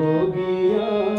Oh, yeah.